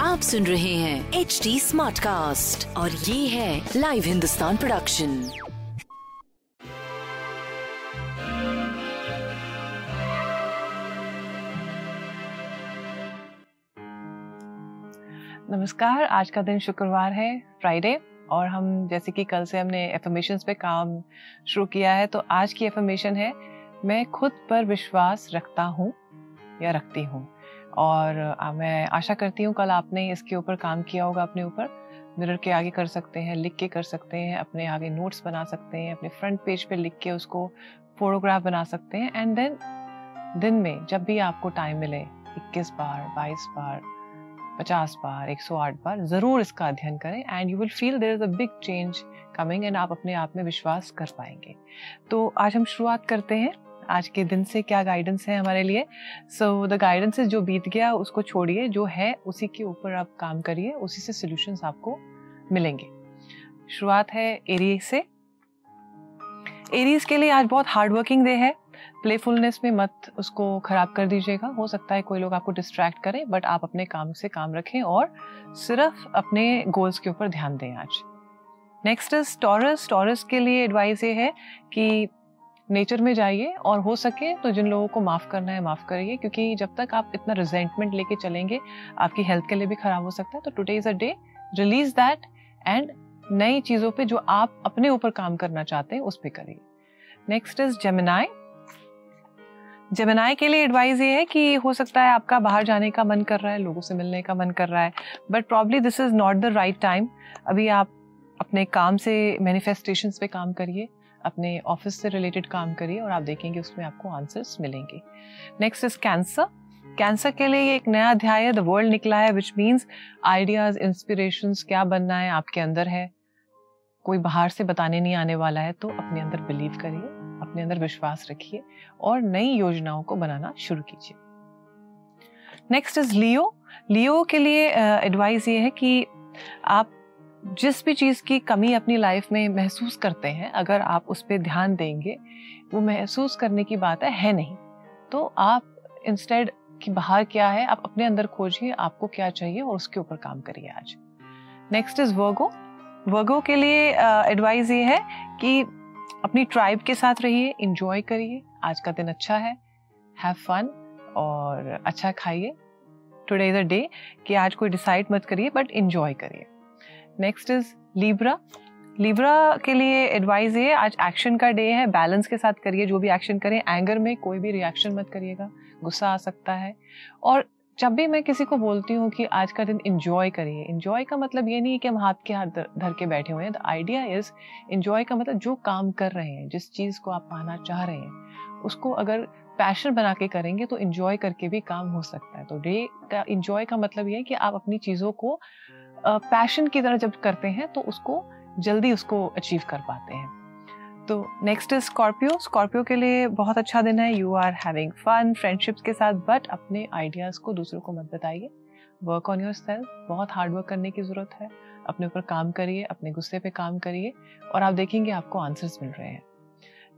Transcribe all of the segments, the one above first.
आप सुन रहे हैं एच डी स्मार्ट कास्ट और ये है लाइव हिंदुस्तान प्रोडक्शन नमस्कार आज का दिन शुक्रवार है फ्राइडे और हम जैसे कि कल से हमने एफर्मेशन पे काम शुरू किया है तो आज की एफर्मेशन है मैं खुद पर विश्वास रखता हूँ। या रखती हूँ। और मैं आशा करती हूँ कल आपने इसके ऊपर काम किया होगा अपने ऊपर। मिरर के आगे कर सकते हैं, लिख के कर सकते हैं, अपने आगे नोट्स बना सकते हैं, अपने फ्रंट पेज पे लिख के उसको फोटोग्राफ बना सकते हैं। एंड देन दिन में जब भी आपको टाइम मिले 21 बार 22 बार, पचास बार, एक सौ आठ बार, ज़रूर इसका अध्ययन करें and you will feel there is a big change coming and आप अपने आप में विश्वास कर पाएँगे। तो आज हम शुरुआत करते हैं। आज के दिन से क्या गाइडेंस है हमारे लिए? सो द गाइडेंस जो बीत गया, उसको छोड़िए, जो है, उसी के ऊपर आप काम करिए, उसी से सोल्यूशंस आपको मिलेंगे। शुरुआत है एरिए से। एरीज के लिए आज बहुत हार्ड वर्किंग डे है। प्लेफुलनेस में मत उसको खराब कर दीजिएगा। हो सकता है कोई लोग आपको डिस्ट्रैक्ट करें बट आप अपने काम से काम रखें और सिर्फ़ अपने गोल्स के ऊपर ध्यान दें आज। नेक्स्ट इज़ टॉरस टॉरस के लिए एडवाइस ये है कि नेचर में जाइए और हो सके तो जिन लोगों को माफ़ करना है, माफ़ करिए, क्योंकि जब तक आप इतना रिजेंटमेंट लेके चलेंगे, आपकी हेल्थ के लिए भी खराब हो सकता है। तो today is a day release that and नई चीज़ों पे जो आप अपने ऊपर काम करना चाहते हैं, उस पर करिए। नेक्स्ट इज़ जेमिनाई जेमिनाई के लिए एडवाइस ये है कि हो सकता है आपका बाहर जाने का मन कर रहा है, लोगों से मिलने का मन कर रहा है but probably this is not the right time अभी आप अपने काम से मैनिफेस्टेशन पे काम करिए। अपने ऑफ़िस से रिलेटेड काम करिए और आप देखेंगे उसमें आपको आंसर्स मिलेंगे। नेक्स्ट इज़ कैंसर कैंसर के लिए एक नया अध्याय द वर्ल्ड निकला है विच मीन्स आइडियाज़ इंस्पिरेशन क्या बनना है आपके अंदर है। कोई बाहर से बताने नहीं आने वाला है तो अपने अंदर बिलीव करिए अपने अंदर विश्वास रखिए और नई योजनाओं को बनाना शुरू कीजिए। नेक्स्ट इज़ लियो लियो के लिए एडवाइस uh, ये है कि आप जिस भी चीज़ की कमी अपनी लाइफ में महसूस करते हैं अगर आप उस पर ध्यान देंगे वो महसूस करने की बात है है नहीं। तो आप इंस्टेड कि बाहर क्या है आप अपने अंदर खोजिए आपको क्या चाहिए और उसके ऊपर काम करिए आज। नेक्स्ट इज़ वर्गो वर्गो के लिए एडवाइस uh, ये है कि अपनी ट्राइब के साथ रहिए इंजॉय करिए आज का दिन अच्छा है हैव फन और अच्छा खाइए। टुडे इज़ अ डे कि आज कोई डिसाइड मत करिए बट इंजॉय करिए। नेक्स्ट इज़ लीब्रा लीब्रा के लिए एडवाइस ये, आज एक्शन का डे है बैलेंस के साथ करिए, जो भी एक्शन करें एंगर में कोई भी रिएक्शन मत करिएगा, गुस्सा आ सकता है। और जब भी मैं किसी को बोलती हूँ कि आज का दिन इंजॉय करिए इंजॉय का मतलब ये नहीं है कि हम हाथ के हाथ धर के बैठे हुए हैं। द आइडिया इज़ इंजॉय का मतलब जो काम कर रहे हैं, जिस चीज़ को आप पाना चाह रहे हैं, उसको अगर पैशन बना के करेंगे तो इंजॉय करके भी काम हो सकता है। तो डे का इंजॉय का मतलब ये है कि आप अपनी चीज़ों को पैशन की तरह जब करते हैं तो उसको जल्दी उसको अचीव कर पाते हैं। तो नेक्स्ट इज़ स्कॉर्पियो स्कॉर्पियो के लिए बहुत अच्छा दिन है। You are having fun friendships के साथ बट अपने आइडियाज़ को दूसरों को मत बताइए। वर्क ऑन योर सेल्फ बहुत हार्ड वर्क करने की ज़रूरत है। अपने ऊपर काम करिए, अपने गुस्से पे काम करिए, और आप देखेंगे आपको आंसर्स मिल रहे हैं।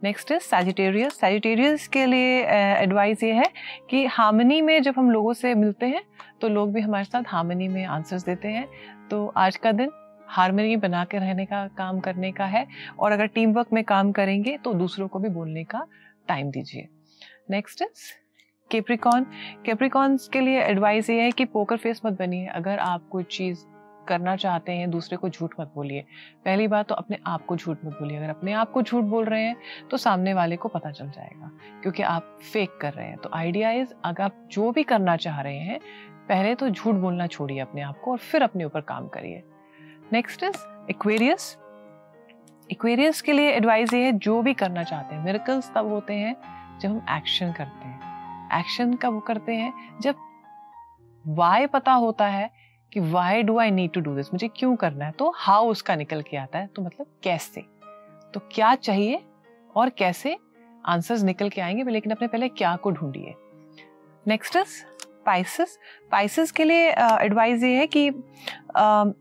नेक्स्ट इज़ सैजिटेरियस सैजिटेरियस के लिए एडवाइस ये है कि हार्मनी में जब हम लोगों से मिलते हैं तो लोग भी हमारे साथ हार्मनी में आंसर्स देते हैं। तो आज का दिन हारमोनी बना के रहने का, काम करने का है और अगर टीम वर्क में काम करेंगे तो दूसरों को भी बोलने का टाइम दीजिए। नेक्स्ट इज़ केप्रिकॉन केप्रिकॉन्स के लिए एडवाइस ये है कि पोकर फेस मत बनिए। अगर आप कोई चीज़ करना चाहते हैं, दूसरे को झूठ मत बोलिए। पहली बात तो अपने आप को झूठ मत बोलिए। अगर अपने आप को झूठ बोल रहे हैं तो सामने वाले को पता चल जाएगा, क्योंकि आप फेक कर रहे हैं। तो आइडिया इज़ अगर आप जो भी करना चाह रहे हैं, पहले तो झूठ बोलना छोड़िए अपने आप को और फिर अपने ऊपर काम करिए। नेक्स्ट इज़ एक्वेरियस एक्वेरियस के लिए एडवाइस ये है, जो भी करना चाहते हैं मेरिकल्स तब होते हैं, जब हम एक्शन करते हैं। एक्शन कब करते हैं? जब वाई पता होता है कि why do I need to do this मुझे क्यों करना है? तो हाउ उसका निकल के आता है। तो मतलब कैसे? तो क्या चाहिए और कैसे आंसर्स निकल के आएँगे? लेकिन अपने पहले क्या को ढूंढिए। नेक्स्ट इज़ पाइसिस पाइसिस के लिए एडवाइस ये है कि uh,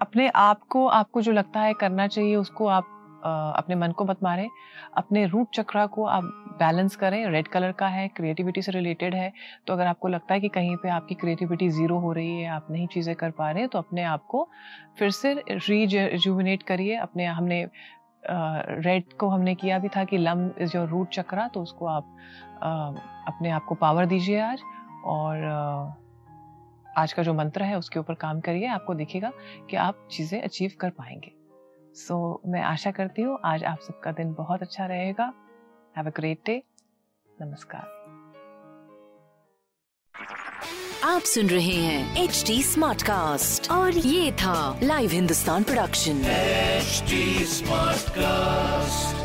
अपने आप को आपको जो लगता है करना चाहिए उसको आप अपने मन को मत मारें। अपने रूट चक्रा को आप बैलेंस करें। रेड कलर का है क्रिएटिविटी से रिलेटेड है। तो अगर आपको लगता है कि कहीं पे आपकी क्रिएटिविटी ज़ीरो हो रही है, आप नहीं चीज़ें कर पा रहे हैं तो अपने आप को फिर से रीजुविनेट करिए। अपने, हमने रेड को हमने किया भी था कि lam is your root chakra तो उसको आप अपने आप को पावर दीजिए आज। और आज का जो मंत्र है, उसके ऊपर काम करिए। आपको दिखेगा कि आप चीज़ें अचीव कर पाएँगे। सो so, मैं आशा करती हूँ आज आप सबका दिन बहुत अच्छा रहेगा हैव अ ग्रेट डे नमस्कार आप सुन रहे हैं एच डी स्मार्ट कास्ट और ये था live Hindustan production smartcast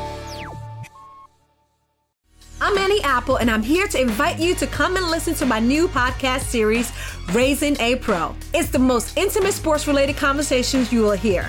I'm Annie Apple, and I'm here to invite you to come and listen to my new podcast series, Raising a Pro. It's the most intimate sports related conversations you will hear.